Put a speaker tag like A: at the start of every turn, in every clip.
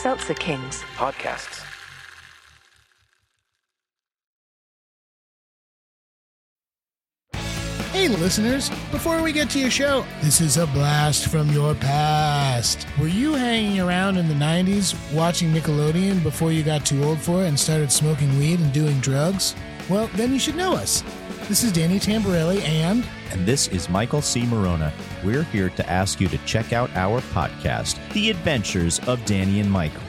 A: Seltzer Kings.
B: podcasts.
C: Hey, listeners, before we get to your show, this is a blast from your past. Were you hanging around in the 90s watching Nickelodeon before you got too old for it and started smoking weed and doing drugs? Well, then you should know us. This is Danny Tamberelli and.
D: And this is Michael C. Maronna. We're here to ask you to check out our podcast, The Adventures of Danny and Michael.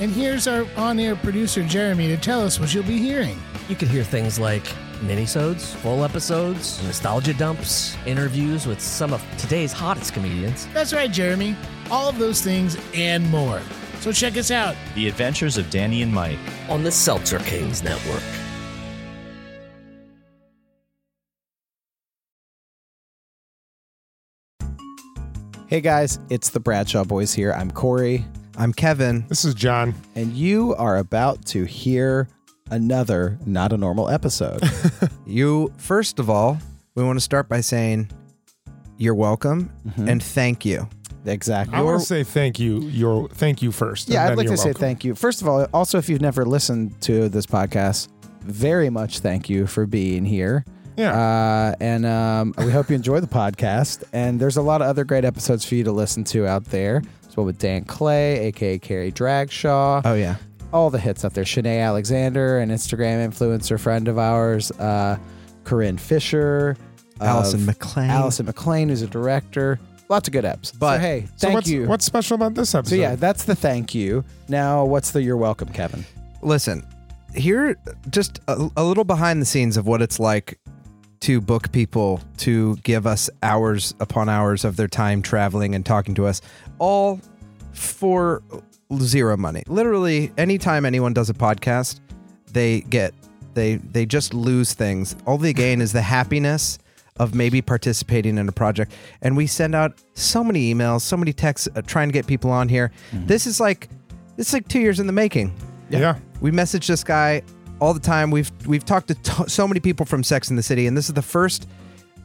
C: And here's our on air producer, Jeremy, to tell us what you'll be hearing.
E: You can hear things like minisodes, full episodes, nostalgia dumps, interviews with some of today's hottest comedians.
C: That's right, Jeremy. All of those things and more. So check us out.
D: The Adventures of Danny and Mike.
E: on the Seltzer Kings Network.
F: Hey guys, it's the Bradshaw Boys here. I'm Cory,
G: I'm Kevin.
H: This is Jon.
F: and you are about to hear another not a normal episode.
G: You, first of all, we want to start by saying you're welcome
F: Mm-hmm.
G: and thank you.
F: exactly.
H: I want to say thank you. Your thank you first. and
F: yeah, I'd
H: then
F: like to
H: you're
F: say
H: welcome.
F: thank you. First of all, also, if you've never listened to this podcast, very much thank you for being here.
H: Yeah.
F: Uh, and um, we hope you enjoy the podcast. And there's a lot of other great episodes for you to listen to out there. As well with Dan Clay, aka Carrie Dragshaw.
G: Oh, yeah.
F: all the hits out there. Shanae Alexander, an Instagram influencer friend of ours. Uh, Corinne Fisher.
G: Allison McLean.
F: Allison McLean, who's a director. Lots of good eps.
G: But-
F: so, hey,
H: so
F: thank
H: what's,
F: you.
H: What's special about this episode?
F: so yeah, that's the thank you. Now, what's the you're welcome, Kevin?
G: Listen, here, just a, a little behind the scenes of what it's like to book people to give us hours upon hours of their time traveling and talking to us, all for zero money. Literally, anytime anyone does a podcast, they get they they just lose things. All they gain is the happiness of maybe participating in a project. And we send out so many emails, so many texts uh, trying to get people on here. This is like this is like 2 years in the making.
H: yeah.
G: We message this guy all the time. We've we've talked to to- so many people from Sex in the City, and this is the first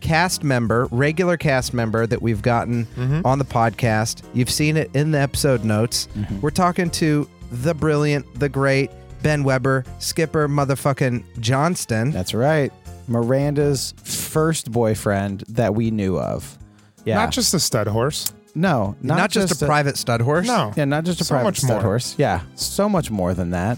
G: cast member, regular cast member that we've gotten mm-hmm. on the podcast. You've seen it in the episode notes. Mm-hmm. We're talking to the brilliant, the great Ben Weber, Skipper motherfucking Johnston.
F: That's right. Miranda's first boyfriend that we knew of. Yeah.
H: Not just a stud horse.
F: no, not,
G: Not, just, a, private stud horse.
H: No.
F: Yeah, not just a
H: So
F: private
H: much
F: stud
H: more.
F: horse. Yeah, so much more than that.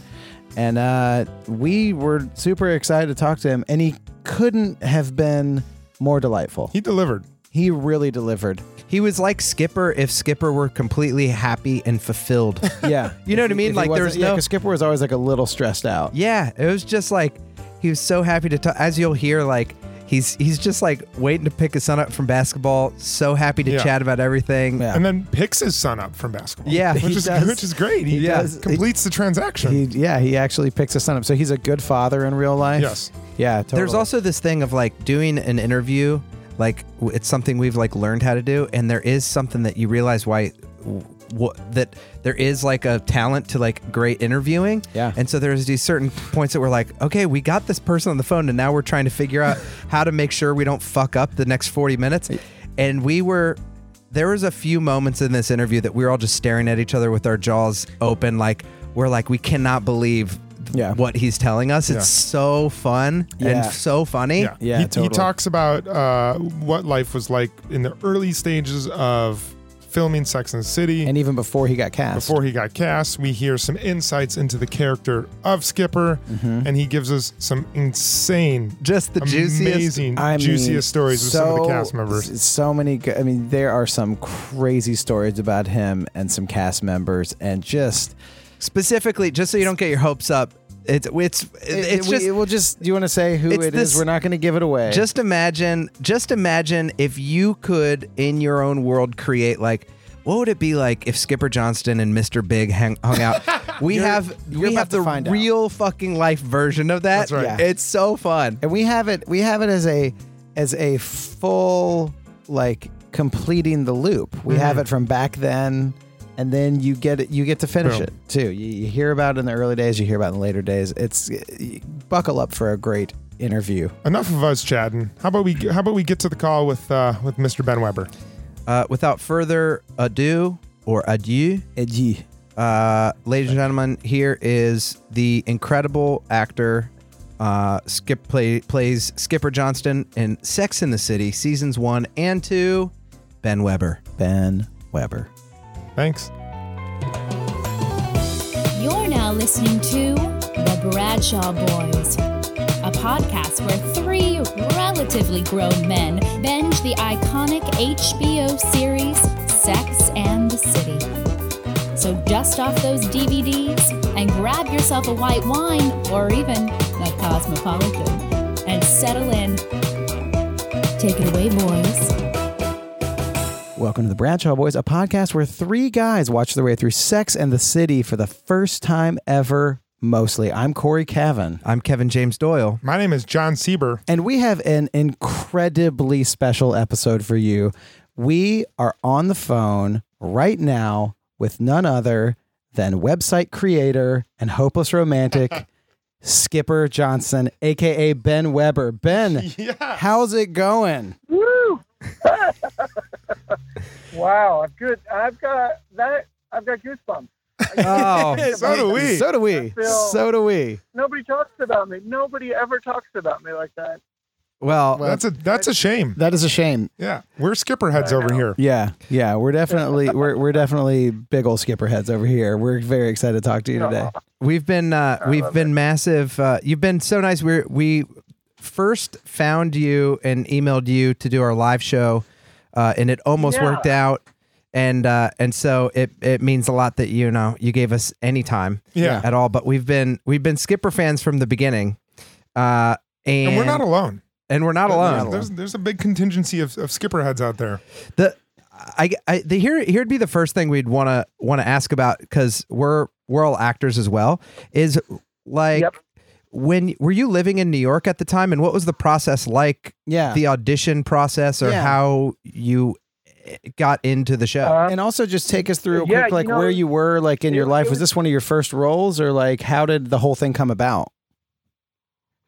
F: And uh, we were super excited to talk to him, and he couldn't have been more delightful.
H: He delivered.
F: He really delivered.
G: He was like Skipper if Skipper were completely happy and fulfilled.
F: Yeah,
G: You know what I mean? Like, there's
F: yeah,
G: no-
F: 'cause Skipper was always like a little stressed out.
G: Yeah, it was just like he was so happy to talk. As you'll hear, like he's he's just like waiting to pick his son up from basketball. So happy to
H: Yeah.
G: chat about everything.
F: Yeah.
H: And then picks his son up from basketball.
G: Yeah,
H: which
F: he
H: is
F: does.
H: which is great. He,
F: He does.
H: completes the transaction.
F: He, yeah, he actually picks his son up. So he's a good father in real life.
H: Yes.
F: Yeah. Totally.
G: There's also this thing of like doing an interview, like w- it's something we've like learned how to do, and there is something that you realize why. What that there is like a talent to like great interviewing,
F: Yeah.
G: And so there's these certain points that we're like, okay, we got this person on the phone, and now we're trying to figure out how to make sure we don't fuck up the next 40 minutes. And we were there was a few moments in this interview that we were all just staring at each other with our jaws open, like we're like we cannot believe
F: Yeah.
G: what he's telling us.
H: Yeah.
G: It's so fun
F: Yeah.
G: and so funny.
H: Yeah.
F: Yeah,
H: he,
F: totally.
H: he talks about uh, what life was like in the early stages of filming Sex and the City.
F: and even before he got cast.
H: Before he got cast, we hear some insights into the character of Skipper,
F: Mm-hmm.
H: and he gives us some insane,
G: Just the juiciest.
H: amazing,
F: I mean,
H: juiciest stories with some of the cast members.
F: So many. I mean, there are some crazy stories about him and some cast members, and just
G: Specifically, just so you don't get your hopes up, it's it's it's
F: we-
G: just
F: we'll just. Do you want to say who it is?
G: this-
F: We're not going to give it away.
G: just imagine just imagine if you could in your own world create like what would it be like if Skipper Johnston and Mr. Big hang, hung out? We
F: You're-
G: have
F: you're
G: we have
F: to
G: the
F: find out.
G: real fucking life version of that.
H: That's right.
F: Yeah.
G: It's so fun.
F: and we have it. We have it as a as a full like completing the loop. We
H: Mm-hmm.
F: have it from back then. And then you get it. You get to finish
H: Boom.
F: it too. You, you hear about it in the early days. You hear about it in the later days. It's buckle up for a great interview.
H: Enough of us chatting. How about we? How about we get to the call with uh, with Mr. Ben Weber?
G: Uh, without further ado or adieu,
F: adieu.
G: Uh, ladies and gentlemen, here is the incredible actor. Uh, Skip play, plays Skipper Johnston in Sex in the City seasons one and two. Ben Weber.
F: Ben Weber.
H: Thanks.
A: You're now listening to The Bradshaw Boys, a podcast where three relatively grown men binge the iconic HBO series Sex and the City. So dust off those DVDs and grab yourself a white wine or even a cosmopolitan and settle in. Take it away, boys.
F: Welcome to the Bradshaw Boys, a podcast where three guys watch their way through Sex and the City for the first time ever, mostly. I'm Cory Cavin.
G: I'm Kevin James Doyle.
H: My name is Jon Sieber.
F: And we have an incredibly special episode for you. We are on the phone right now with none other than website creator and hopeless romantic Skipper Johnston, aka Ben Weber. Ben,
H: Yeah.
F: how's it going?
B: Woo! wow, I'm good. I've got that. I've got goosebumps.
G: Oh,
H: So do we.
F: So do we.
B: feel-
F: So do we.
B: Nobody talks about me. Nobody ever talks about me like that.
G: well,
H: That's a that's a shame.
F: That is a shame.
H: Yeah. We're skipper heads over here.
F: Yeah, yeah, we're definitely we're we're definitely big old skipper heads over here. We're very excited to talk to you today.
G: We've been uh, we've been massive. Uh, you've been so nice. We we first found you and emailed you to do our live show, uh, and it almost
B: Yeah.
G: worked out. And uh, and so it it means a lot that you know you gave us any time
H: Yeah.
G: at all. But we've been we've been Skipper fans from the beginning, uh, and,
H: And we're not alone.
G: and we're not alone.
H: There's there's a big contingency of, of skipper heads out there.
G: the I, I the here here'd be the first thing we'd want to want to ask about because we're we're all actors as well is like
B: Yep.
G: When were you living in New York at the time and what was the process like
F: Yeah,
G: the audition process or
F: Yeah.
G: how you eh, got into the show
B: Uh,
F: and also just take us through a
B: Yeah,
F: quick
B: you
F: like
B: know,
F: where you were like in your life. Was
B: was-
F: this one of your first roles, or like how did the whole thing come about?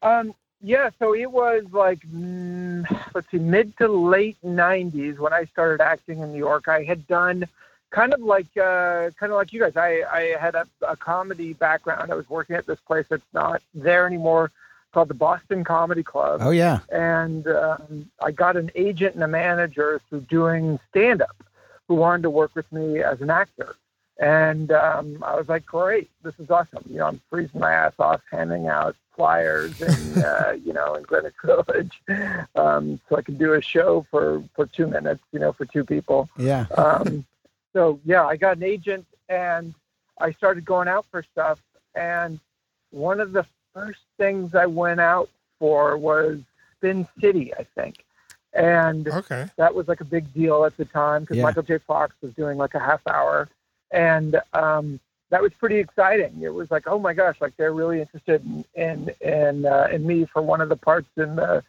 B: Um, yeah, so it was like, mm, let's see, mid to late 90s when I started acting in New York. I had done kind of like, uh, kind of like you guys. I, I had a, a comedy background. I was working at this place that's not there anymore called the Boston Comedy Club.
F: Oh yeah,
B: and um, I got an agent and a manager through doing stand up who wanted to work with me as an actor. And um, I was like, great, this is awesome. You know, I'm freezing my ass off handing out flyers in, uh, you know, in Greenwich Village. Um, so I can do a show for, for two minutes, you know, for two people.
F: yeah.
B: Um, so yeah, I got an agent and I started going out for stuff. And one of the first things I went out for was Spin City, I think. And
H: Okay.
B: that was like a big deal at the time because
F: Yeah.
B: Michael J. Fox was doing like a half hour, and um, that was pretty exciting. It was like, oh my gosh, like they're really interested in in in, uh, in me for one of the parts in the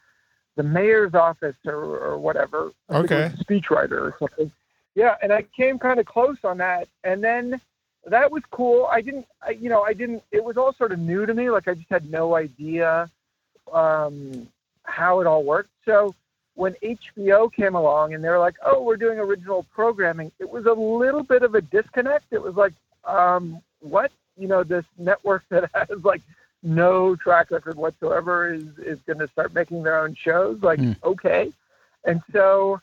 B: the mayor's office or, or whatever. I think it was
H: Okay.
B: speechwriter or something. Yeah, and I came kind of close on that, and then that was cool. I didn't, I, you know, I didn't. It was all sort of new to me. Like I just had no idea um, how it all worked. So when HBO came along and they were like, "Oh, we're doing original programming," it was a little bit of a disconnect. It was like, um, "What? You know, this network that has like no track record whatsoever is is going to start making their own shows?" Like,
F: Hmm.
B: okay. And so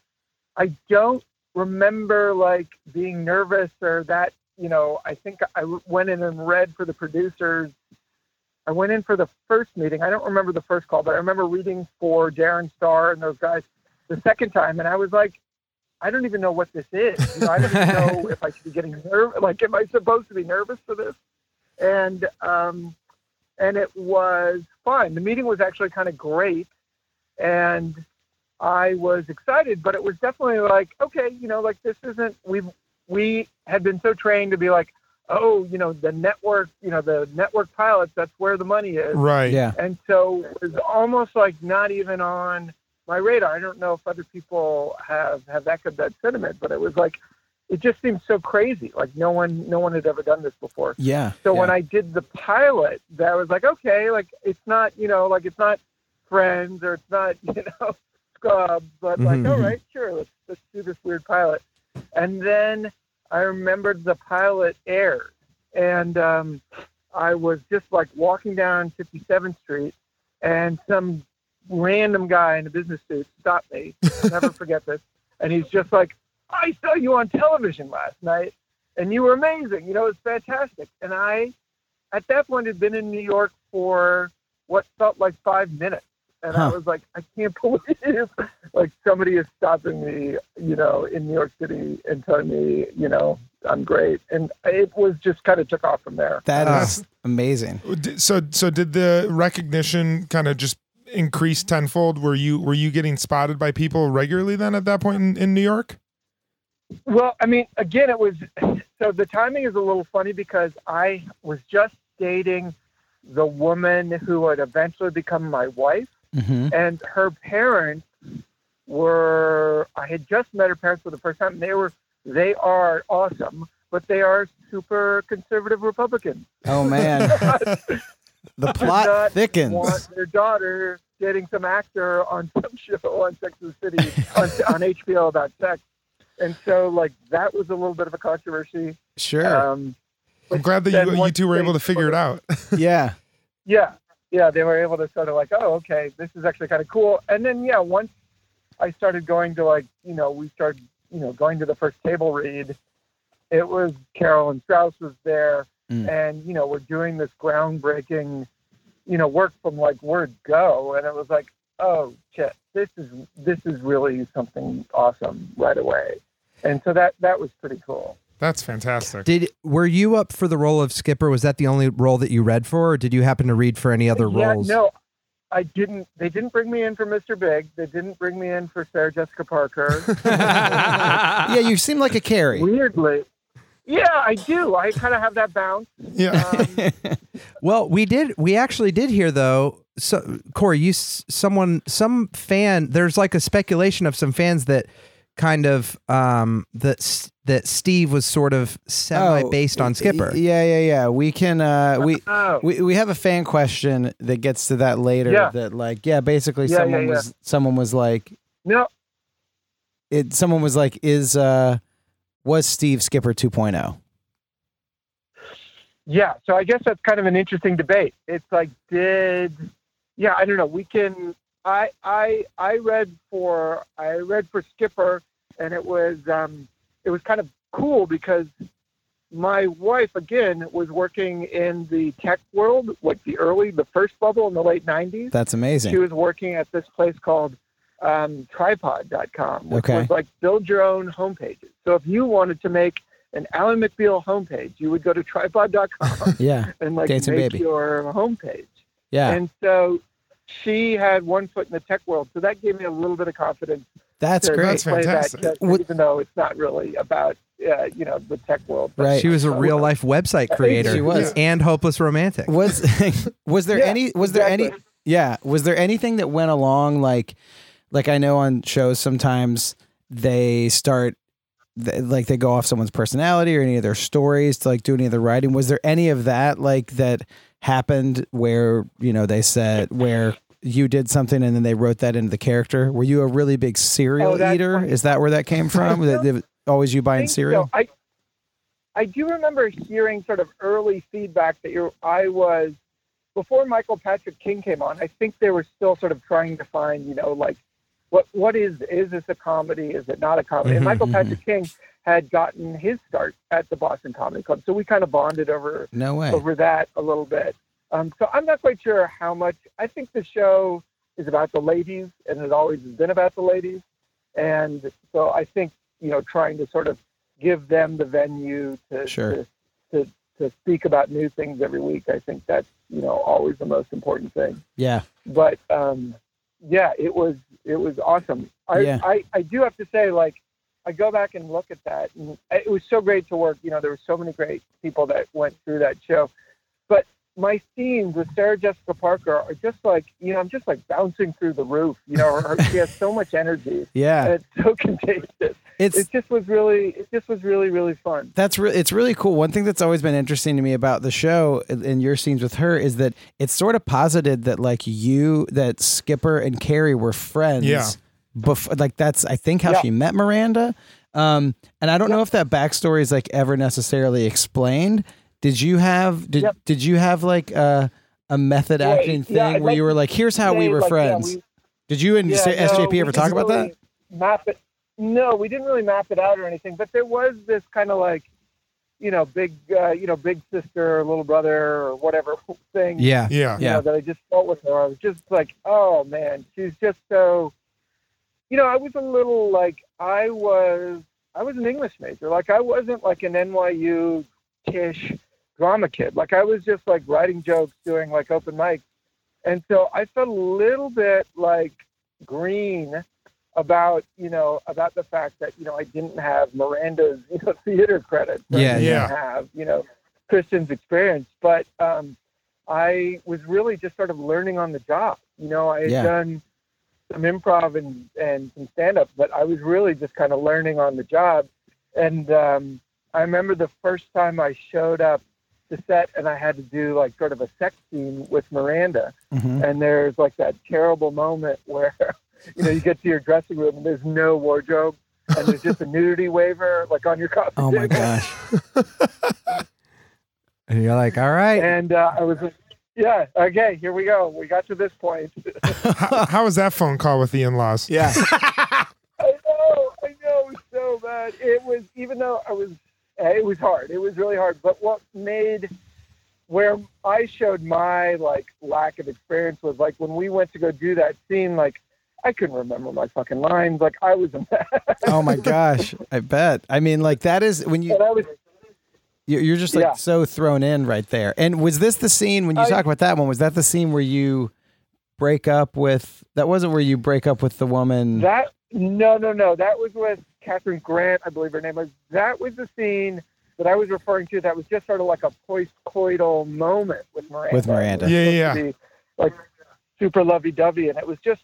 B: I don't remember like being nervous or that. You know, I think I went in and read for the producers I went in for the first meeting. I don't remember the first call, but I remember reading for Darren Star and those guys the second time, and I was like, I don't even know what this is. You know, I don't even know if I should be getting nervous. Like, am I supposed to be nervous for this? And um, and it was fine. The meeting was actually kind of great, and I was excited. But it was definitely like, okay, you know, like this isn't. We we had been so trained to be like, oh, you know, the network, you know, the network pilots, that's where the money is.
H: Right.
F: Yeah.
B: And so it was almost like not even on my radar. I don't know if other people have, have echoed that sentiment, but it was like, it just seems so crazy. Like no one, no one had ever done this before.
F: Yeah.
B: So
F: yeah.
B: when I did the pilot, that was like, okay, like it's not, you know, like it's not friends or it's not, you know, but like,
G: Mhm.
B: all right, sure, let's let's do this weird pilot. And then I remembered the pilot aired, and um, I was just like walking down 57th Street, and some random guy in a business suit stopped me. I'll never forget this. And he's just like, I saw you on television last night, and you were amazing. You know, it was fantastic. And I, at that point, had been in New York for what felt like five minutes. And I was like, I can't believe like somebody is stopping me, you know, in New York City and telling me, you know, I'm great. And it was just kind of took off from there.
F: That
G: Ah.
F: is amazing.
H: So so did the recognition kind of just increase tenfold? Were you were you getting spotted by people regularly then at that point in, in New York?
B: Well, I mean, again, it was so the timing is a little funny because I was just dating the woman who would eventually become my wife,
F: hmm
B: and her parents were. I had just met her parents for the first time. And they were they are awesome, but they are super conservative Republicans.
F: Oh man, the plot
B: not
F: thickens.
B: Want their daughter getting some actor on some show on Sex and the City on, on HBO about sex, and so like that was a little bit of a controversy.
F: Sure.
B: Um,
H: I'm glad that you you two were able to figure it out.
F: yeah.
B: yeah, yeah, they were able to sort of like, oh, okay, this is actually kind of cool. And then yeah, once I started going to like, you know, we started, you know, going to the first table read. It was Carolyn Strauss was there,
F: Mm.
B: and you know, we're doing this groundbreaking, you know, work from like word go, and it was like, oh shit, this is this is really something awesome right away. And so that that was pretty cool.
H: That's fantastic.
G: Did were you up for the role of Skipper? Was that the only role that you read for, or did you happen to read for any other
B: yeah,
G: roles?
B: no, I didn't. They didn't bring me in for Mr. Big. They didn't bring me in for Sarah Jessica Parker.
F: yeah, you seem like a Carrie.
B: Weirdly, yeah, I do. I kind of have that bounce.
H: Yeah.
B: Um,
G: Well, we did. We actually did hear though. So, Cory, you someone some fan. There's like a speculation of some fans that kind of um that s- that Steve was sort of semi based on Skipper.
F: Yeah, yeah, yeah. We can uh we
B: oh,
F: we, we have a fan question that gets to that later
B: Yeah.
F: that like yeah basically
B: Yeah,
F: someone
B: yeah, yeah.
F: was someone was like
B: no,
F: it someone was like is uh was Steve Skipper oh? 2.0
B: yeah. So I guess that's kind of an interesting debate. It's like, did yeah? I don't know. We can. I I I read for I read for Skipper, and it was um it was kind of cool because my wife again was working in the tech world, like the early, the first bubble in the late '90s.
F: That's amazing.
B: She was working at this place called um, Tripod.com, which
F: Okay.
B: was like build your own homepages. So if you wanted to make an Ally McBeal homepage, you would go to Tripod.com
F: Yeah,
B: and like
F: Dancing
B: make
F: Baby.
B: your homepage.
F: yeah.
B: And so she had one foot in the tech world, so that gave me a little bit of confidence
F: That's great.
H: That's fantastic.
B: that,
F: Would-
B: even though it's not really about uh, you know the tech world. But
F: Right.
G: She was a real life website creator
F: She was.
G: and hopeless romantic.
F: Was was there
B: Yeah,
F: any was there any yeah was there anything that went along like like I know on shows sometimes they start th- like they go off someone's personality or any of their stories to like do any of the writing was there any of that like that happened where you know they said where you did something and then they wrote that into the character were you a really big cereal
B: Oh,
F: eater is that where that came from that, always you buying
B: think so.
F: cereal
B: I I do remember hearing sort of early feedback that you I was before Michael Patrick King came on. I think they were still sort of trying to find, you know, like what what is is this a comedy? Is it not a comedy?
F: Mhm,
B: and Michael
F: mhm.
B: Patrick King had gotten his start at the Boston Comedy Club, so we kind of bonded over
F: no way
B: over that a little bit. Um, so I'm not quite sure how much. I think the show is about the ladies, and it always has been about the ladies. And so I think you know, trying to sort of give them the venue to
F: Sure.
B: to, to to speak about new things every week. I think that's you know always the most important thing.
F: yeah
B: But um, yeah, it was it was awesome. I,
F: Yeah.
B: I I do have to say like. I go back and look at that, and it was so great to work. You know, there were so many great people that went through that show. But my scenes with Sarah Jessica Parker are just like, you know, I'm just like bouncing through the roof. You know, her, she has so much energy,
F: yeah
B: and it's so contagious.
F: it's
B: It just was really, it just was really, really fun.
F: That's re- it's really cool. One thing that's always been interesting to me about the show and and your scenes with her is that it's sort of posited that like you that Skipper and Carrie were friends.
H: Yeah.
F: Before, like that's I think how
B: Yeah.
F: she met Miranda. Um, and I don't know if that backstory is like ever necessarily explained. Did you have did
B: Yep.
F: did you have like a a method
B: Yeah,
F: acting thing
B: yeah,
F: where
B: like
F: you were like, here's how we were
B: like, yeah,
F: friends?
B: we-
F: did you and
B: Yeah,
F: S-
B: no,
F: SJP ever talk
B: didn't
F: about that?
B: Map it. No, we didn't really map it out or anything. But there was this kind of like, you know, big, uh, you know, big sister, or little brother, or whatever thing.
G: Yeah.
H: Yeah.
B: you
F: Yeah.
B: know, that I just felt with her. I was just like, oh man, she's just so. You know, I was a little like I was. I was an English major. Like I wasn't like an NYU Tisch drama kid. Like I was just like writing jokes, doing like open mics, and so I felt a little bit like green about you know about the fact that you know I didn't have Miranda's you know theater credits. I
G: Yeah,
B: didn't
H: yeah.
B: Have you know Kristin's experience, but um, I was really just sort of learning on the job. You know, I had
F: Yeah.
B: done some improv and and some stand up, but I was really just kind of learning on the job. And um, I remember the first time I showed up to set and I had to do like sort of a sex scene with Miranda
F: Mhm.
B: and there's like that terrible moment where you know you get to your dressing room and there's no wardrobe and there's just a nudity waiver like on your coffee
F: Oh my gosh.
G: And you're like, all right.
B: and uh, I was like, yeah okay here we go we got to this point
H: how, how was that phone call with the in-laws?
F: Yeah.
B: I know I know it was so bad it was even though I was Uh, it was hard it was really hard but what made where I showed my like lack of experience was like when we went to go do that scene like I couldn't remember my fucking lines like I was a mess
F: oh my gosh. I bet. I mean, like that is when you
B: was
F: you're you're just like
B: Yeah.
F: so thrown in right there. And was this the scene when you
B: I-
F: talk about that one? Was that the scene where you break up with? That wasn't where you break up with the woman.
B: That no, no, no. That was with Catherine Grant, I believe her name was. That was the scene that I was referring to. That was just sort of like a post-coital moment with Miranda.
F: With Miranda.
H: Yeah,
B: supposed
H: yeah,
B: like super lovey-dovey, and it was just,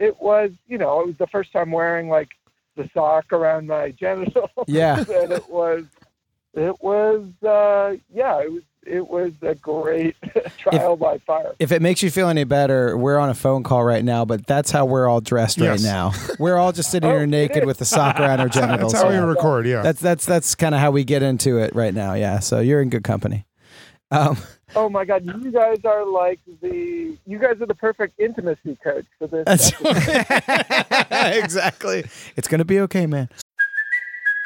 B: it was, you know, it was the first time wearing like the sock around my genitals.
F: Yeah.
B: and it was, it was, uh, yeah, it was, it was a great trial by fire.
F: if it makes you feel any better, we're on a phone call right now, but that's how we're all dressed
H: Yes.
F: right now. We're all just sitting
B: Oh,
F: here naked with the sock around our genitals.
H: That's how we
F: Yeah.
H: record. Yeah.
F: That's that's that's kind of how we get into it right now. Yeah. So you're in good company. Um,
B: Oh my God, you guys are like the you guys are the perfect intimacy coach for this.
F: exactly. It's gonna be okay, man.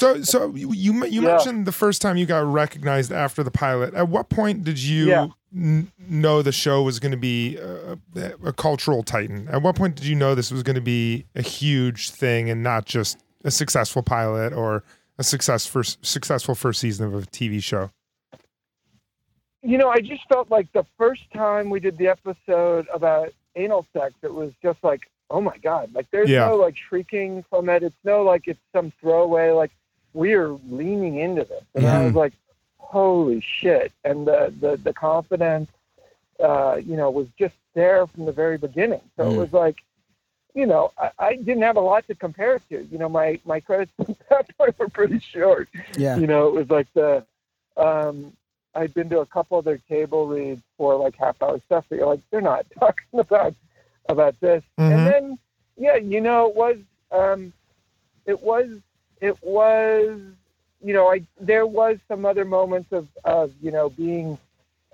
H: So, so you you you
B: Yeah.
H: mentioned the first time you got recognized after the pilot. At what point did you
B: Yeah.
H: n- know the show was going to be a, a cultural titan? At what point did you know this was going to be a huge thing and not just a successful pilot or a success first successful first season of a TV show?
B: you know, I just felt like the first time we did the episode about anal sex, it was just like, oh my god, like there's
H: Yeah.
B: no like shrieking from it. It's no like it's some throwaway. Like we are leaning into this, and I was like, holy shit! And the the the confidence, uh, you know, was just there from the very beginning. So it
F: Mm.
B: was like. You know, I, I didn't have a lot to compare it to. You know, my my credits at that point were pretty short
F: Yeah.
B: you know, it was like the um I'd been to a couple other table reads for like half hour stuff, but you're like, they're not talking about about this.
H: Mhm.
B: And then yeah, you know, it was um it was it was you know, I there was some other moments of, of you know, being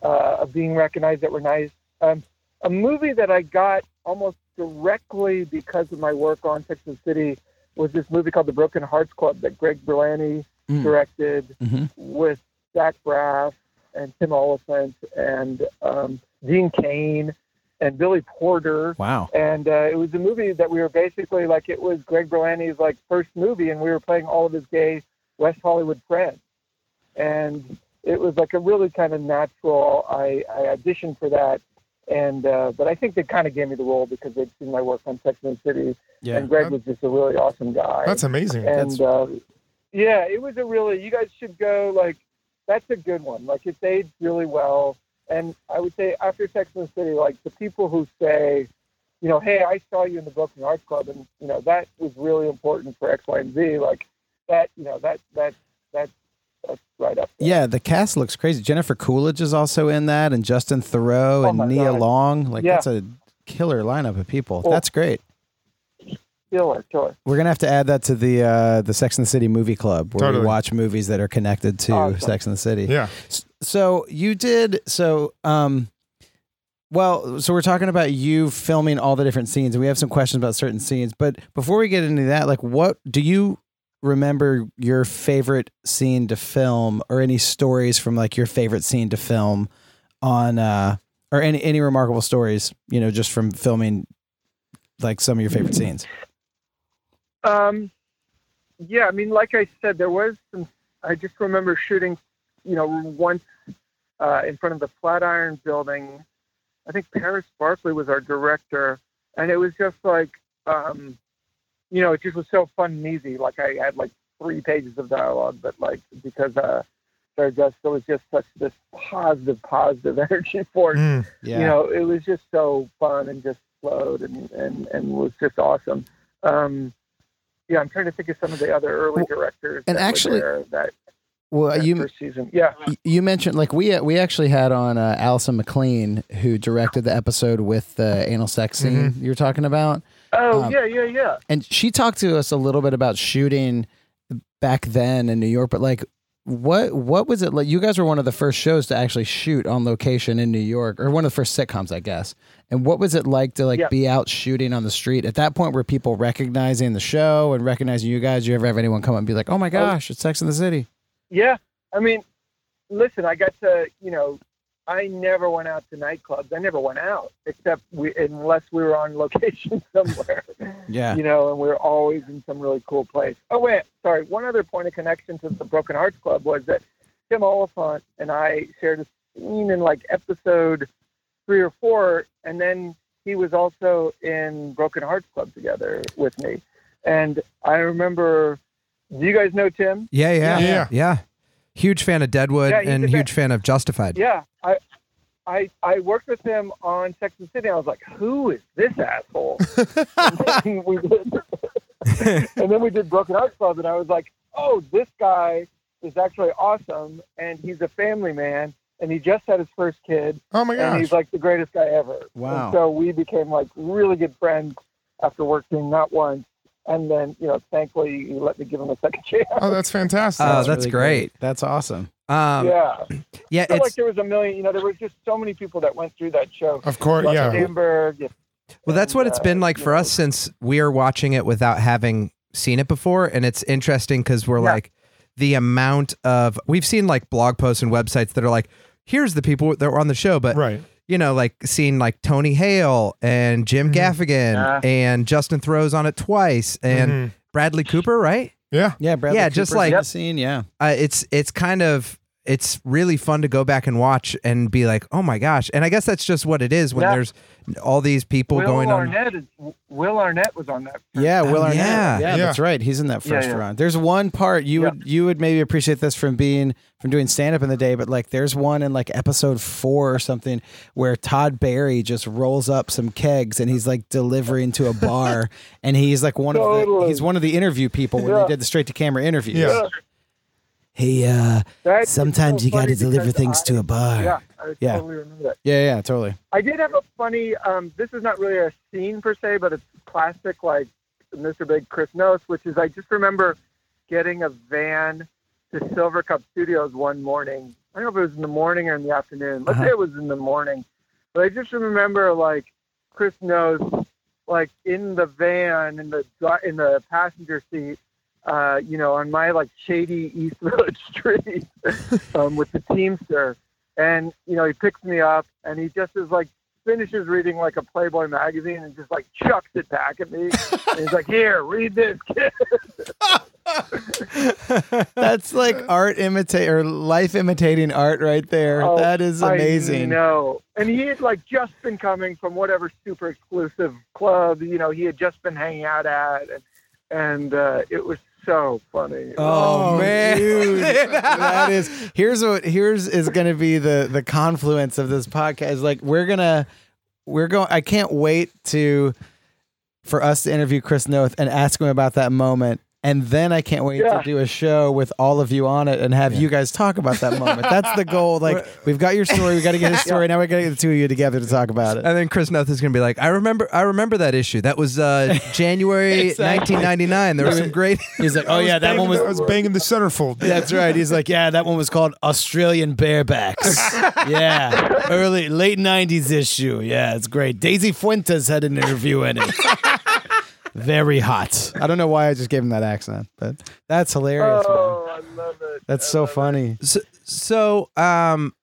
B: uh of being recognized that were nice. Um a movie that I got almost directly because of my work on Texas City was this movie called The Broken Hearts Club that Greg Berlanti
F: Mm.
B: directed
F: Mhm.
B: with Zach Braff and Tim Olyphant and um, Dean Cain and Billy Porter.
F: Wow.
B: And uh, it was a movie that we were basically like it was Greg Berlanti's like first movie, and we were playing all of his gay West Hollywood friends. And it was like a really kind of natural. I, I auditioned for that, and uh, but I think they kind of gave me the role because they'd seen my work on Sex and the City,
F: Yeah.
B: and Greg was just a really awesome guy
H: That's amazing.
B: and uh, yeah, it was a really. You guys should go like that's a good one. Like it's aged really well. And I would say after Sex and the City, like the people who say, you know, hey, I saw you in the Broken Hearts Club, and you know that was really important for X, Y, and Z. Like that, you know, that that that that's right up. There.
F: Yeah, the cast looks crazy. Jennifer Coolidge is also in that, and Justin Theroux
B: Oh
F: and Nia
B: God.
F: Long. Like
B: Yeah.
F: that's a killer lineup of people. That's great.
B: Killer, killer.
F: We're gonna have to add that to the uh, the Sex and the City movie club, where
H: Totally.
F: we watch movies that are connected to
B: Awesome.
F: Sex and the City.
H: Yeah.
F: S- So you did so. Um, well, so we're talking about you filming all the different scenes, and we have some questions about certain scenes. But before we get into that, like, what do you remember your favorite scene to film, or any stories from like your favorite scene to film on, uh, or any any remarkable stories? You know, just from filming like some of your favorite scenes.
B: Um, yeah, I mean, like I said, there was some. I just remember shooting, you know, once uh, in front of the Flatiron Building. I think Paris Barclay was our director, and it was just like, um, you know, it just was so fun and easy. Like I had like three pages of dialogue, but like because uh, there just there was just such this positive, positive energy for it
H: Mm.
F: Yeah.
B: you know, it was just so fun and just flowed and, and, and was just awesome. Um, yeah, I'm trying to think of some of the other early directors.
F: and
B: that were
F: actually-
B: that,
F: well, you
B: first season. Yeah.
F: You mentioned like we we actually had on uh, Allison McLean who directed the episode with the anal sex scene
H: Mm-hmm.
F: you're talking about,
B: Oh,
F: Um,
B: yeah, yeah, yeah.
F: and she talked to us a little bit about shooting back then in New York. But like, what what was it like? You guys were one of the first shows to actually shoot on location in New York, or one of the first sitcoms, I guess. And what was it like to like
B: Yeah.
F: be out shooting on the street at that point? Were people recognizing the show and recognizing you guys? You ever have anyone come up and be like, "Oh my gosh, it's Sex in the City"?
B: Yeah. I mean, listen, I got to, you know, I never went out to nightclubs. I never went out except we, unless we were on location somewhere.
F: Yeah.
B: you know, and we are always in some really cool place. Oh wait, sorry. One other point of connection to the Broken Hearts Club was that Tim Olyphant and I shared a scene in like episode three or four, and then he was also in Broken Hearts Club together with me. And I remember, you guys know Tim?
G: Yeah, yeah,
H: Yeah.
G: yeah. Huge fan of Deadwood
B: Yeah,
G: and huge fan of Justified.
B: Yeah, I. I, I worked with him on Sex and City. I was like, "Who is this asshole?" and, then we did, and then we did Broken Hearts Club, and I was like, "Oh, this guy is actually awesome, and he's a family man, and he just had his first kid,
H: Oh my
B: and he's like the greatest guy ever."
F: Wow.
B: And so we became like really good friends after working not once, and then you know, thankfully, you let me give him a second chance.
H: Oh, that's fantastic.
G: Oh, that's great.
F: That's awesome.
G: Um,
B: yeah,
G: yeah,
B: I feel like there was a million. You know, there was just so many people that went through that show.
H: of course,
B: Russ
H: yeah.
B: Sandberg.
G: well, that's what it's
B: and,
G: been
B: uh,
G: like
B: you
G: for
B: know.
G: us since we are watching it without having seen it before, and it's interesting because we're
B: Yeah.
G: like the amount of we've seen like blog posts and websites that are like, here's the people that were on the show, but
H: Right.
G: You know, like seeing like Tony Hale and Jim
H: Mhm.
G: Gaffigan
B: Yeah.
G: and Justin Theroux on it twice and
H: Mhm.
G: Bradley Cooper, right?
H: Yeah.
F: Yeah, Bradley
G: Yeah, just like-
F: in the scene. Yeah,
G: uh, it's it's kind of it's really fun to go back and watch and be like, oh my gosh! And I guess that's just what it is when
B: Yeah.
G: there's all these people
B: Will
G: going on.
B: Arnett is Will Arnett was on that.
F: yeah. Will Arnett.
G: yeah.
F: Yeah,
H: Yeah.
F: that's right. He's in that first
B: yeah.
F: run. There's one part you
B: Yeah.
F: would you would maybe appreciate this from being from doing stand up in the day, but like there's one in like episode four or something where Todd Barry just rolls up some kegs and he's like delivering to a bar, and he's like one of the he's one of the interview people when
B: Yeah.
F: they did the straight to camera interviews.
H: Yeah.
F: Hey, uh,
B: That is
F: sometimes
B: so
F: you got to deliver things
B: I-
F: to a bar.
B: Yeah, I
F: Yeah.
B: totally remember that.
F: yeah, yeah, totally.
B: I did have a funny. Um, this is not really a scene per se, but it's classic, like Mr. Big Chris Noth, which is I just remember getting a van to Silvercup Studios one morning. I don't know if it was in the morning or in the afternoon. Let's
F: Uh-huh.
B: say it was in the morning, but I just remember like Chris Noth, like in the van in the dri- in the passenger seat. Uh, you know, on my like shady East Village street um, with the Teamster, and you know he picks me up and he just is like finishes reading like a Playboy magazine and just like chucks it back at me. and he's like, "Here, read this, kid."
F: That's like art imitate or life imitating art right there.
B: Oh,
F: that is amazing.
B: No, and he had like just been coming from whatever super exclusive club you know he had just been hanging out at, and and uh, it was so funny.
G: Oh, oh man.
F: dude, that is here's what here's is going to be the the confluence of this podcast. Like we're gonna we're going. I can't wait to for us to interview Chris Noth and ask him about that moment. And then I can't wait
B: Yeah.
F: to do a show with all of you on it and have you guys talk about that moment. That's the goal. Like we've got your story, we got to get his story. Now we got to get the two of you together to talk about it.
G: And then Chris Noth is going to be like, I remember, I remember that issue. That was uh, January
F: Exactly.
G: 1999. There was some great.
F: He's like, oh yeah, that one was
H: I was banging the centerfold.
F: That's right. He's like, yeah, that one was called Australian Barebacks. yeah, early late '90s issue. Yeah, it's great. Daisy Fuentes had an interview in it. Very hot. I don't know why I just gave him that accent, but that's hilarious. man.
B: Oh, I love it.
F: That's
B: I
F: so funny.
G: So, so um,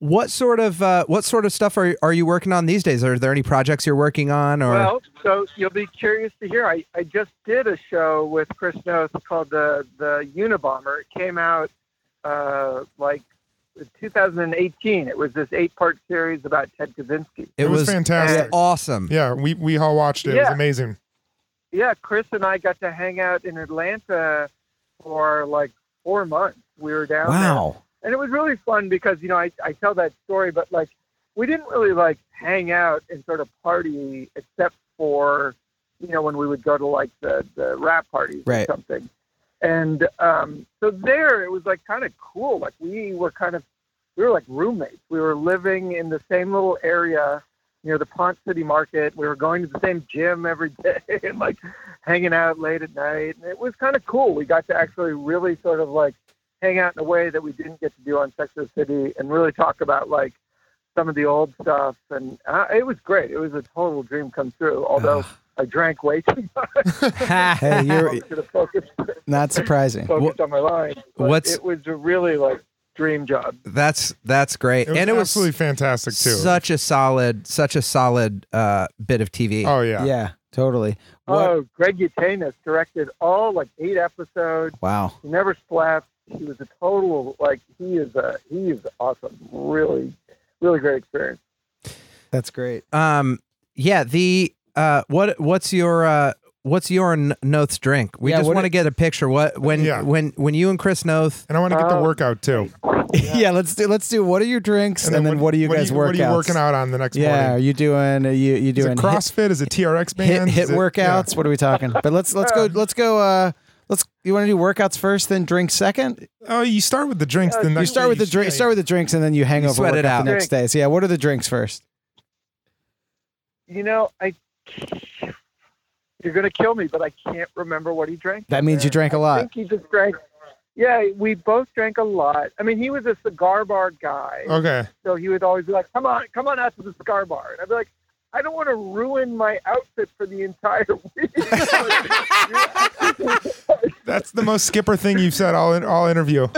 G: what sort of uh, what sort of stuff are are you working on these days? Are there any projects you're working on? Or
B: Well, so you'll be curious to hear. I, I just did a show with Chris Noth called the the Unabomber. It came out uh, like 2018. It was this eight part series about Ted Kaczynski.
H: It was fantastic.
G: awesome.
H: Yeah, we we all watched it. It was
B: Yeah.
H: amazing.
B: Yeah, Chris and I got to hang out in Atlanta for like four months. We were down there. And it was really fun because you know I, I tell that story but like we didn't really like hang out and sort of party except for you know when we would go to like the the wrap parties
F: Right.
B: or something and um so there it was like kind of cool like we were kind of we were like roommates we were living in the same little area near the Ponce City Market we were going to the same gym every day and like hanging out late at night and it was kind of cool we got to actually really sort of like hang out in a way that we didn't get to do on Sex and the City and really talk about like some of the old stuff. And uh, it was great. It was a total dream come true. Although I drank way too much.
F: Hey, you're
B: focused,
F: not surprising.
B: focused on my line. But
G: What's-
B: it was a really like dream job.
G: That's that's great,
H: It
G: and it was
H: absolutely fantastic too.
G: such a solid, such a solid uh, bit of TV.
H: oh yeah.
F: Yeah, totally. What?
B: Oh, Greg Yaitanes directed all like eight episodes.
F: Wow.
B: He never slept. He was a total like he is a he is awesome. Really, really great experience.
F: That's great.
G: Um, yeah. The uh, what what's your uh, what's your N- Noth's drink? We
F: Yeah,
G: just want to get a picture. What when
H: Yeah.
G: when when you and Chris Noth?
H: And I want to get the
B: Oh.
H: workout too.
F: Yeah. let's do let's do. What are your drinks, and, then, what, are you guys
H: What are you working out on the next
F: Yeah, are you doing? Are you you
H: Is
F: doing
H: it
F: hit-
H: CrossFit? Is it TRX
F: hit
H: bands?
F: hit
H: Is it-
F: workouts? What are we talking? But let's let's go let's go. uh Let's. You want to do workouts first, then drinks second?
H: Yeah. Oh, you start with the drinks.
B: Uh,
H: then
B: you
F: You start with the drink. Start with the drinks, and then you hang
G: You
F: over
G: sweat it
F: workout
G: out.
F: the next day. So yeah, what are the drinks first?
B: You know, I you're gonna kill me, but I can't remember what he drank.
F: That means you drank a lot.
B: I think he just drank. Yeah, we both drank a lot. I mean, he was a cigar bar guy,
H: Okay.
B: so he would always be like, "Come on, come on out to the cigar bar," and I'd be like, "I don't want to ruin my outfit for the entire week."
H: That's the most skipper thing you've said all in, all interview.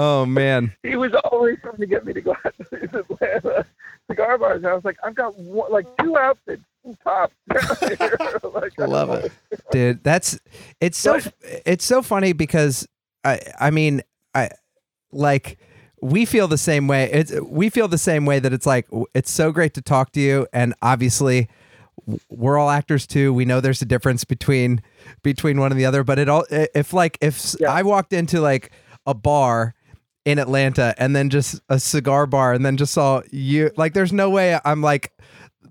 G: Oh man,
B: he was always trying to get me to go out to these Atlanta cigar bars, and I was like, "I've got one, like two outfits, tops." like, I
F: Love it.
G: dude, that's it's so it's so funny because I I mean I like we feel the same way. It's we feel the same way that it's like it's so great to talk to you, and obviously we're all actors too. We know there's a difference between between one and the other, but it all if like if
B: Yeah.
G: I walked into like a bar in Atlanta and then just a cigar bar and then just saw you like there's no way I'm like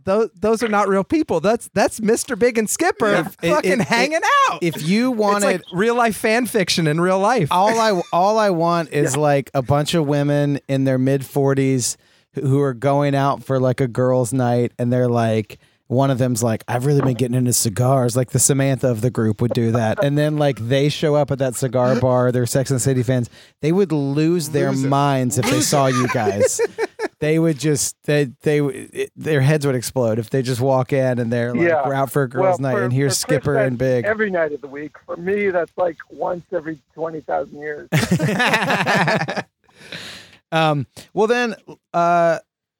G: those those are not real people. That's that's Mr. Big and Skipper
F: it-
G: fucking
F: it-
G: hanging out.
F: If you wanted
G: like real life fan fiction in real life.
F: all I all I want is like a bunch of women in their mid forties who are going out for like a girls' night, and they're like. One of them's like, I've really been getting into cigars. Like the Samantha of the group would do that. And then like they show up at that cigar bar, they're Sex and the City fans. They would lose their
H: Lose
F: minds if they saw you guys. they would just they they it, their heads would explode if they just walk in and they're like
B: Yeah.
F: we're out for a girls'
B: Well,
F: night
B: for-
F: and here's
B: for Chris,
F: Skipper and Big.
B: every night of the week. For me, that's like once every twenty thousand years.
F: um well then uh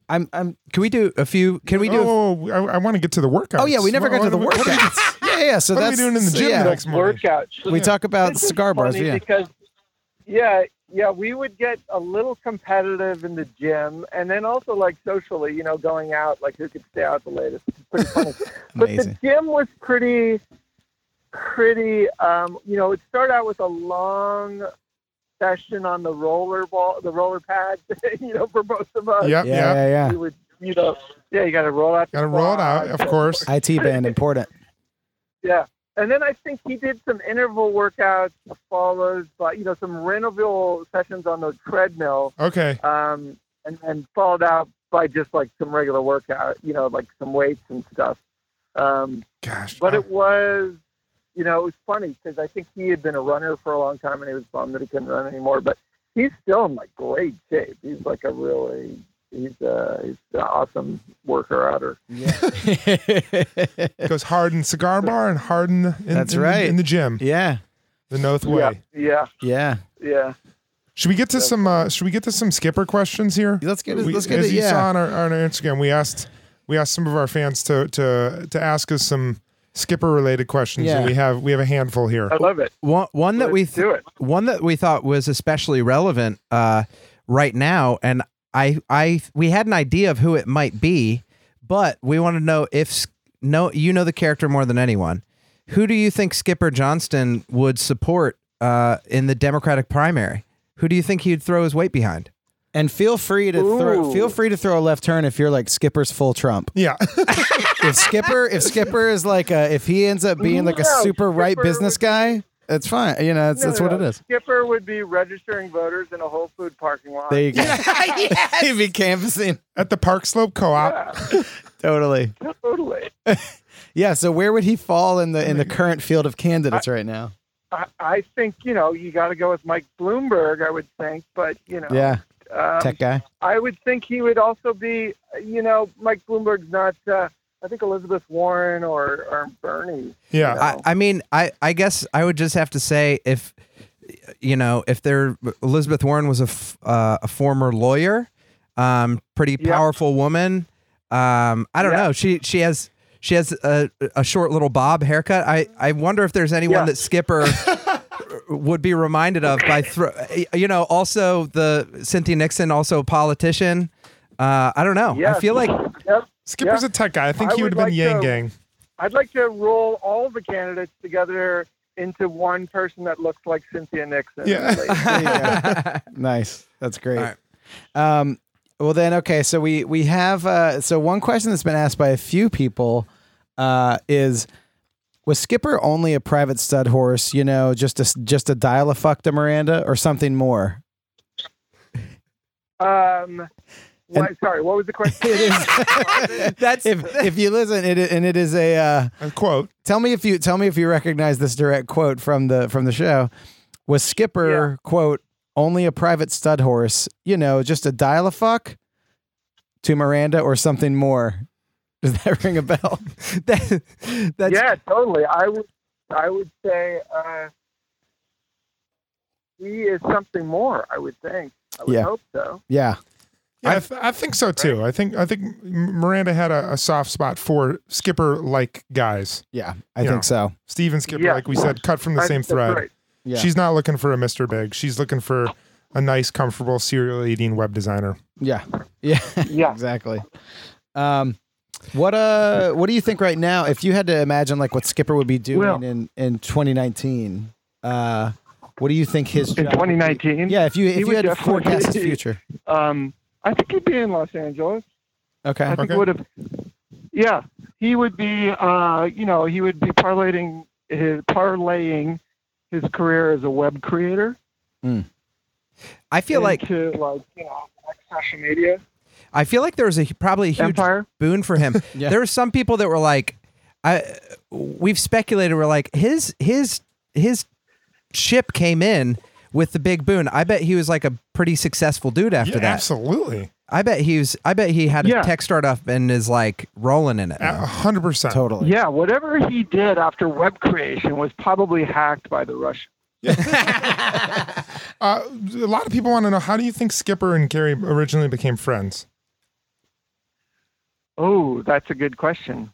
F: I'm I'm
G: can we do a few? Can we do?
H: Oh, I, I want to get to the workouts.
F: Oh yeah, we never
H: What-
F: got to the
H: what- what are we-
F: workouts. yeah, yeah. So
H: what are we
F: that's
H: doing in the
F: so,
H: gym
F: yeah.
H: the next morning?
B: Workout.
F: We talk about
B: This is
F: cigar bars. Yeah.
B: Because yeah, yeah, we would get a little competitive in the gym, and then also like socially, you know, going out, like who could stay out the latest. It's pretty funny. but the gym was pretty. pretty. Um, you know, it started out with a long session on the roller ball, the roller pad. you know, for most of us.
H: Yep,
F: Yeah,
H: yep.
F: yeah, yeah.
B: We would, you know, yeah, you got to roll out. the
H: Got to roll it out, of course.
F: IT band important.
B: Yeah. And then I think he did some interval workouts followed by, you know, some interval sessions on the treadmill,
H: Okay.
B: um, and then followed out by just like some regular workout, you know, like some weights and stuff. Um,
H: Gosh.
B: but
H: uh,
B: it was, you know, it was funny because I think he had been a runner for a long time and he was bummed that he couldn't run anymore. But he's still in like great shape. He's like a really, he's, uh, he's an awesome worker outer.
H: goes hard in cigar bar and hard in, the- in
F: That's
H: in the-
F: right.
H: in the gym,
F: yeah,
H: the Noth Way.
B: Yeah.
F: yeah.
B: Yeah. Yeah.
H: Should we get to some? Uh, should we get to some skipper questions here?
F: Let's get it.
H: We-
F: let's get
H: as
F: it.
H: you
F: Yeah.
H: saw on our, on our Instagram, we asked we asked some of our fans to to to ask us some skipper related questions,
F: Yeah.
H: and we have we have a handful here.
B: I love it.
G: One one that we
B: Let's do it.
G: one that we thought was especially relevant uh, right now, and I I we had an idea of who it might be, but we want to know if no you know the character more than anyone. Who do you think Skipper Johnston would support uh, in the Democratic primary? Who do you think he'd throw his weight behind?
F: And feel free to throw. Feel free to throw a left turn if you're like Skipper's full Trump.
H: Yeah,
F: If Skipper, if Skipper is like a, if he ends up being like a
B: No,
F: super right business
B: would-
F: guy, it's fine. You know, it's
B: No,
F: that's
B: no,
F: what it
B: no.
F: is.
B: Skipper would be registering voters in a Whole Food parking lot.
F: There you go. He'd be canvassing.
H: at the Park Slope Co-op.
B: Yeah,
F: Totally.
B: totally.
F: Yeah. So where would he fall in the in the current field of candidates right now?
B: I, I think you know you got to go with Mike Bloomberg. I would think, but you know,
F: Yeah.
B: um,
F: Tech guy.
B: I would think he would also be. You know, Mike Bloomberg's not. Uh, I think Elizabeth Warren or, or Bernie.
H: Yeah,
G: I, I mean, I, I guess I would just have to say if you know if there Elizabeth Warren was a f- uh, a former lawyer, um, pretty
B: Yeah.
G: powerful woman. Um, I don't
B: Yeah.
G: know. She she has she has a, a short little bob haircut. I I wonder if there's anyone
B: Yeah.
G: that Skipper would be reminded of by thro- you know also the Cynthia Nixon also a politician. Uh, I don't know. I feel like
B: Yep.
H: Skipper's
B: Yeah.
H: a tech guy. I think
B: I
H: he would
B: would
H: have been
B: like
H: Yang
B: to-
H: Gang.
B: I'd like to roll all the candidates together into one person that looks like Cynthia Nixon.
H: Yeah.
F: There you go. nice. That's great.
G: All right.
F: Um, well then, okay. So we we have uh, so one question that's been asked by a few people uh, is was Skipper only a private stud horse? You know, just a just a dial a fuck to Miranda or something more?
B: Um, what, sorry, what was the question?
G: that's
F: If if you listen, it and it is a uh,
H: A quote.
F: tell me if you tell me if you recognize this direct quote from the from the show. Was Skipper quote only a private stud horse? You know, just a dial a fuck to Miranda or something more? Does that ring a bell?
G: that, that's
B: yeah, totally. I would, I would say uh, he is something more. I would think. I would
F: Yeah.
B: hope so.
F: Yeah.
H: Yeah, I, th- I think so too. I think I think Miranda had a, a soft spot for Skipper like guys.
F: Yeah, I
H: Yeah.
F: think so.
H: Steven Skipper,
B: Yeah.
H: like we said, cut from the
B: I
H: same thread.
B: right.
F: Yeah.
H: She's not looking for a Mr. Big. She's looking for a nice, comfortable, cereal eating web designer.
F: yeah. Yeah.
B: Yeah.
F: exactly. Um what uh what do you think right now if you had to imagine like what Skipper would be doing
B: Well-
F: in in 2019? Uh what do you think his
B: In
F: job would
B: 2019,
F: Yeah, if you if you had to forecast his future.
B: um, I think he'd be in Los Angeles.
F: Okay.
B: I think
H: Okay.
B: would have. Yeah, he would be. Uh, you know, he would be parlaying his parlaying his career as a web creator.
G: I feel like
B: into like you know like social media
G: I feel like there was a probably a huge
B: empire.
G: boon for him.
F: Yeah.
G: There were some people that were like, I we've speculated we're like his his his ship came in with the big boon. I bet he was like a pretty successful dude after
H: Yeah,
G: that.
H: absolutely.
G: I bet he was. I bet he had a
B: Yeah.
G: tech startup and is like rolling in it.
H: A hundred percent.
F: Totally.
B: Yeah, whatever he did after web creation was probably hacked by the Russians.
H: Uh, a lot of people want to know how do you think Skipper and Carrie originally became friends?
B: Oh, that's a good question.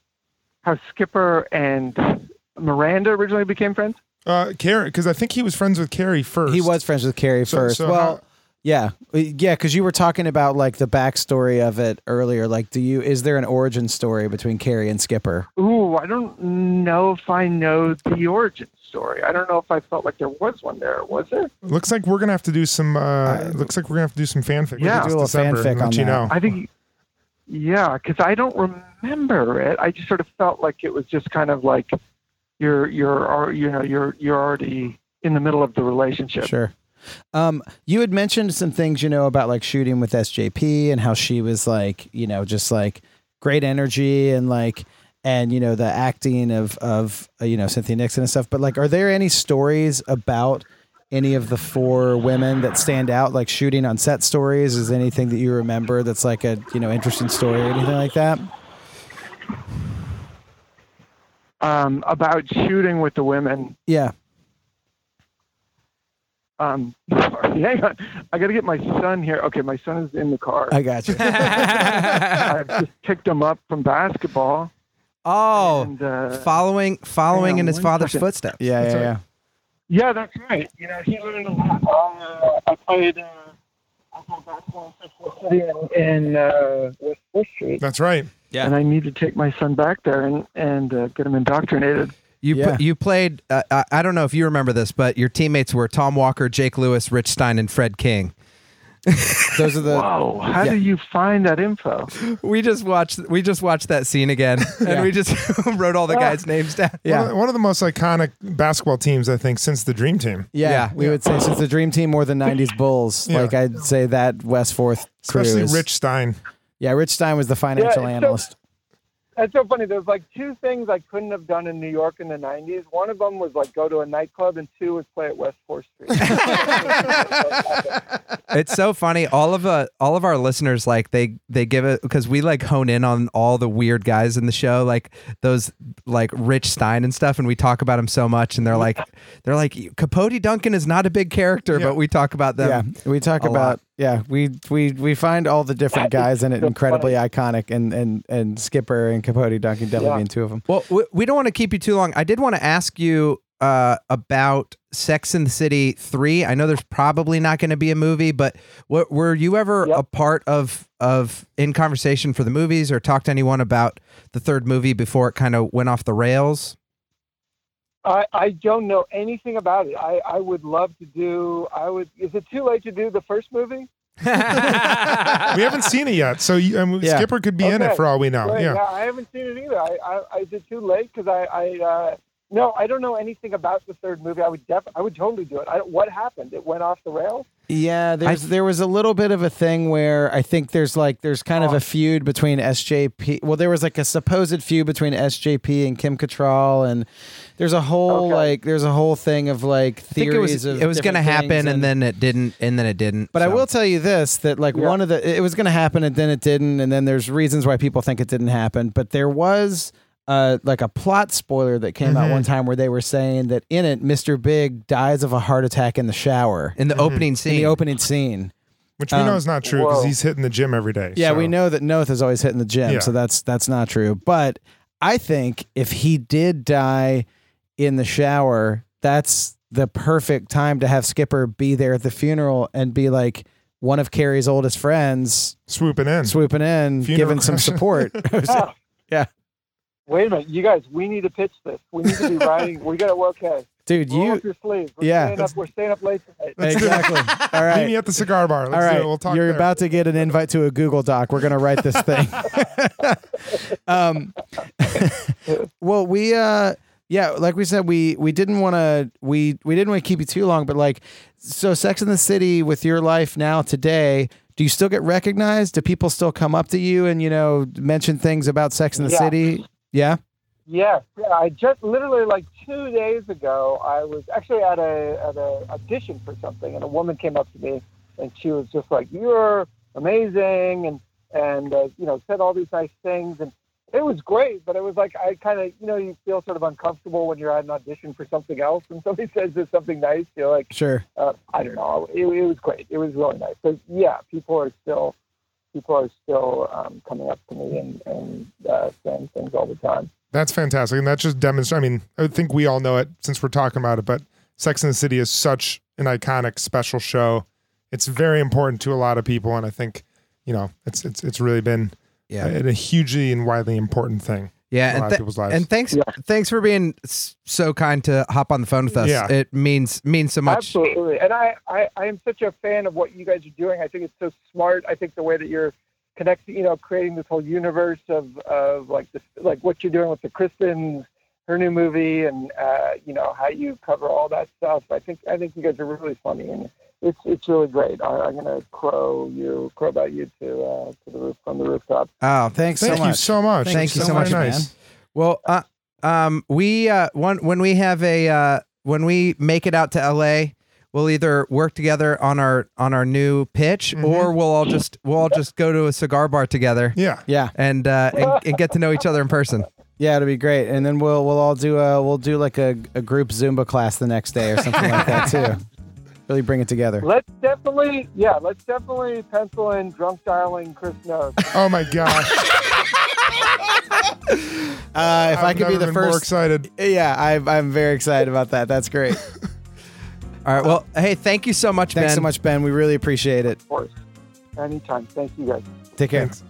B: How Skipper and Miranda originally became friends?
H: Uh, Carrie, because I think he was friends with Carrie first.
F: He was friends with Carrie
H: So-
F: first.
H: so
F: well,
H: how-
F: Yeah, yeah, because you were talking about like the backstory of it earlier. Like, do you is there an origin story between Carrie and Skipper?
B: Ooh, I don't know if I know the origin story. I don't know if I felt like there was one there. Was there?
H: Looks like we're gonna have to do some. Uh, looks like we're gonna have to do some fanfic.
B: Yeah.
H: this
B: Do a little
H: December
F: fanfic
H: and let
F: on
H: you
F: that.
H: know.
B: I think, yeah, because I don't remember it. I just sort of felt like it was just kind of like you're you're you know you're you're already in the middle of the relationship.
F: Sure. Um, you had mentioned some things, you know, about like shooting with SJP and how she was like, you know, just like great energy and like, and you know, the acting of of uh, you know Cynthia Nixon and stuff. But like, are there any stories about any of the four women that stand out, like shooting on set stories? Is anything that you remember that's like a you know interesting story or anything like that?
B: Um, about shooting with the women.
F: Yeah.
B: Um, sorry, hang on. I got to get my son here. Okay, my son is in the car.
F: I got you.
B: I've just picked him up from basketball.
G: Oh,
B: And, uh,
G: following following in his father's
B: second.
G: footsteps.
F: Yeah, yeah, yeah.
B: Yeah, that's right. You know, he learned a lot. Uh, I played. Uh, I played basketball in Central City in, in uh, West Fourth Street,
H: That's right.
G: Yeah.
B: and I need to take my son back there and and uh, get him indoctrinated.
G: You
F: Yeah.
G: pl- you played. Uh, I, I don't know if you remember this, but your teammates were Tom Walker, Jake Lewis, Rich Stein, and Fred King.
F: Those are the
B: Whoa! How
F: yeah.
B: do you find that info?
G: We just watched. We just watched that scene again, and
F: Yeah.
G: we just wrote all the guys' names down.
F: Yeah.
H: One of, one of the most iconic basketball teams, I think, since the Dream Team.
F: Yeah,
G: Yeah.
F: we would say since the Dream Team more than '90s Bulls,
H: Yeah.
F: like I'd say that West Fourth crew
H: Especially
F: is-
H: Rich Stein.
F: Yeah, Rich Stein was the financial
B: so-
F: analyst.
B: That's so funny. There's like two things I couldn't have done in New York in the '90s. One of them was like go to a nightclub, and two was play at West Fourth Street.
G: it's so funny. All of uh, all of our listeners like they they give it because we like hone in on all the weird guys in the show, like those like Rich Stein and stuff, and we talk about him so much, and they're like they're like Capote Duncan is not a big character,
H: Yeah.
G: but we talk about them.
F: yeah, we talk
G: a
F: about
G: lot.
F: Yeah, we we we find all the different guys in it
B: so
F: incredibly iconic, and and and Skipper and Capote Duncan definitely
B: Yeah.
F: being two of them.
G: Well, we, we don't want to keep you too long. I did want to ask you uh, about Sex in the City 3. I know there's probably not going to be a movie, but what, were you ever
B: Yep.
G: a part of of in conversation for the movies or talk to anyone about the third movie before it kind of went off the rails?
B: I, I don't know anything about it. I, I would love to do. I would. Is it too late to do the first movie?
H: we haven't seen it yet, so you, um,
F: Yeah.
H: Skipper could be in it for all we know.
B: Right,
H: yeah.
B: I haven't seen it either. I, I, I is it too late? Because I, I uh, no, I don't know anything about the third movie. I would def- I would totally do it. I, what happened? It went off the rails.
F: Yeah, there's there was a little bit of a thing where I think there's like there's kind
B: Oh.
F: of a feud between SJP. Well, there was like a supposed feud between SJP and Kim Cattrall, and there's a whole
B: Okay.
F: like there's a whole thing of like
G: I think
F: theories
G: it was
F: of
G: it was going to happen
F: things
G: and, then it didn't and then it didn't.
F: But I will tell you this: that like
B: Yeah.
F: one of the it was going to happen and then it didn't, and then there's reasons why people think it didn't happen. But there was uh like a plot spoiler that came out
H: Mhm.
F: one time where they were saying that in it, Mr. Big dies of a heart attack in the shower
G: in the opening scene.
F: in the opening scene.
H: Which we know
F: Um,
H: is not true because he's hitting the gym every day.
F: Yeah,
H: so-
F: we know that Noth is always hitting the gym,
H: Yeah.
F: so that's that's not true. But I think if he did die in the shower, that's the perfect time to have Skipper be there at the funeral and be like one of Carrie's oldest friends
H: swooping in.
F: swooping in,
H: Funeral
F: giving some support.
B: Ah.
F: Yeah.
B: Wait a minute, you guys. We need to pitch this. We need to be writing. We got to okay.
F: Dude,
B: Roll
F: you
B: up your sleeves. We're
F: Yeah.
B: Staying up, we're staying up late tonight.
H: Let's do it.
F: exactly. All
H: Meet me at the cigar bar. Let's
F: All
H: do it. We'll talk
F: you're
H: there.
F: about to get an invite to a Google Doc. We're gonna write this thing. um, well, we uh, yeah, like we said, we we didn't want to we we didn't want to keep you too long, but like, so Sex in the City with your life now today. Do you still get recognized? Do people still come up to you and you know mention things about Sex in the
B: Yeah.
F: City? Yeah.
B: Yes, yeah. I just literally like two days ago, I was actually at a at a audition for something, and a woman came up to me, and she was just like, "You're amazing," and and uh, you know said all these nice things, and it was great. But it was like I kind of you know you feel sort of uncomfortable when you're at an audition for something else, and somebody says there's something nice. You're like,
F: Sure.
B: uh, I don't know. It, it was great. It was really nice. So yeah, people are still people are still um, coming up to me and and uh, saying things all the time.
H: That's fantastic. And that just demonstrates, I mean, I think we all know it since we're talking about it, but Sex and the City is such an iconic, special show. it's very important to a lot of people, and I think you know it's it's it's really been
G: Yeah.
H: a, a hugely and widely important thing.
G: Yeah, and, th-
H: people's lives.
G: and thanks, thanks for being so kind to hop on the phone with us.
H: Yeah.
G: It means means so much.
B: Absolutely. And I, I, I am such a fan of what you guys are doing. I think it's so smart. I think the way that you're connecting, you know, creating this whole universe of, of like this, like what you're doing with the Kristin, her new movie and, uh, you know, how you cover all that stuff. I think, I think you guys are really funny and it's, it's really great. I, I'm going to crow you, crow about you to, uh, to the roof, from the rooftop.
G: Oh,
F: Thanks
H: Thank
F: so
H: you so much.
G: Thank you
H: That's
G: so much,
H: very
F: man.
G: Well, uh, um, we uh, one when we have a uh, when we make it out to LA, we'll either work together on our on our new pitch,
H: Mm-hmm.
G: or we'll all just we'll all just go to a cigar bar together
H: Yeah.
F: Yeah,
G: and, uh, and and get to know each other in person.
F: yeah, it'll be great. And then we'll we'll all do a we'll do like a, a group Zumba class the next day or something like that too. Really bring it together.
B: Let's definitely, yeah, let's definitely pencil in drunk dialing Chris Noth.
H: Oh my gosh.
F: Uh, if I
H: I've
F: could be the
H: been more
F: first,
H: excited.
F: yeah, I, I'm very excited about that. That's great.
G: All right. Well, hey, thank you so much,
F: Thanks
G: Ben.
F: so much, Ben. We really appreciate it.
B: Of course. Anytime. Thank you guys.
F: Take care.
H: Thanks.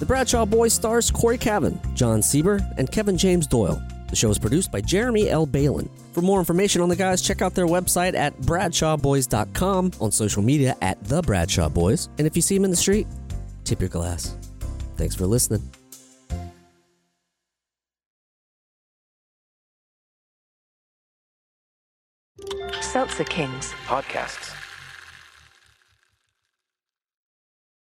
I: The Bradshaw Boys stars Cory Cavin, Jon Sieber, and Kevin James Doyle. The show is produced by Jeremy L. Balon. For more information on the guys, check out their website at bradshawboys.com, on social media at The Bradshaw Boys, and if you see them in the street, tip your glass. Thanks for listening.
J: Seltzer Kings.
K: Podcasts.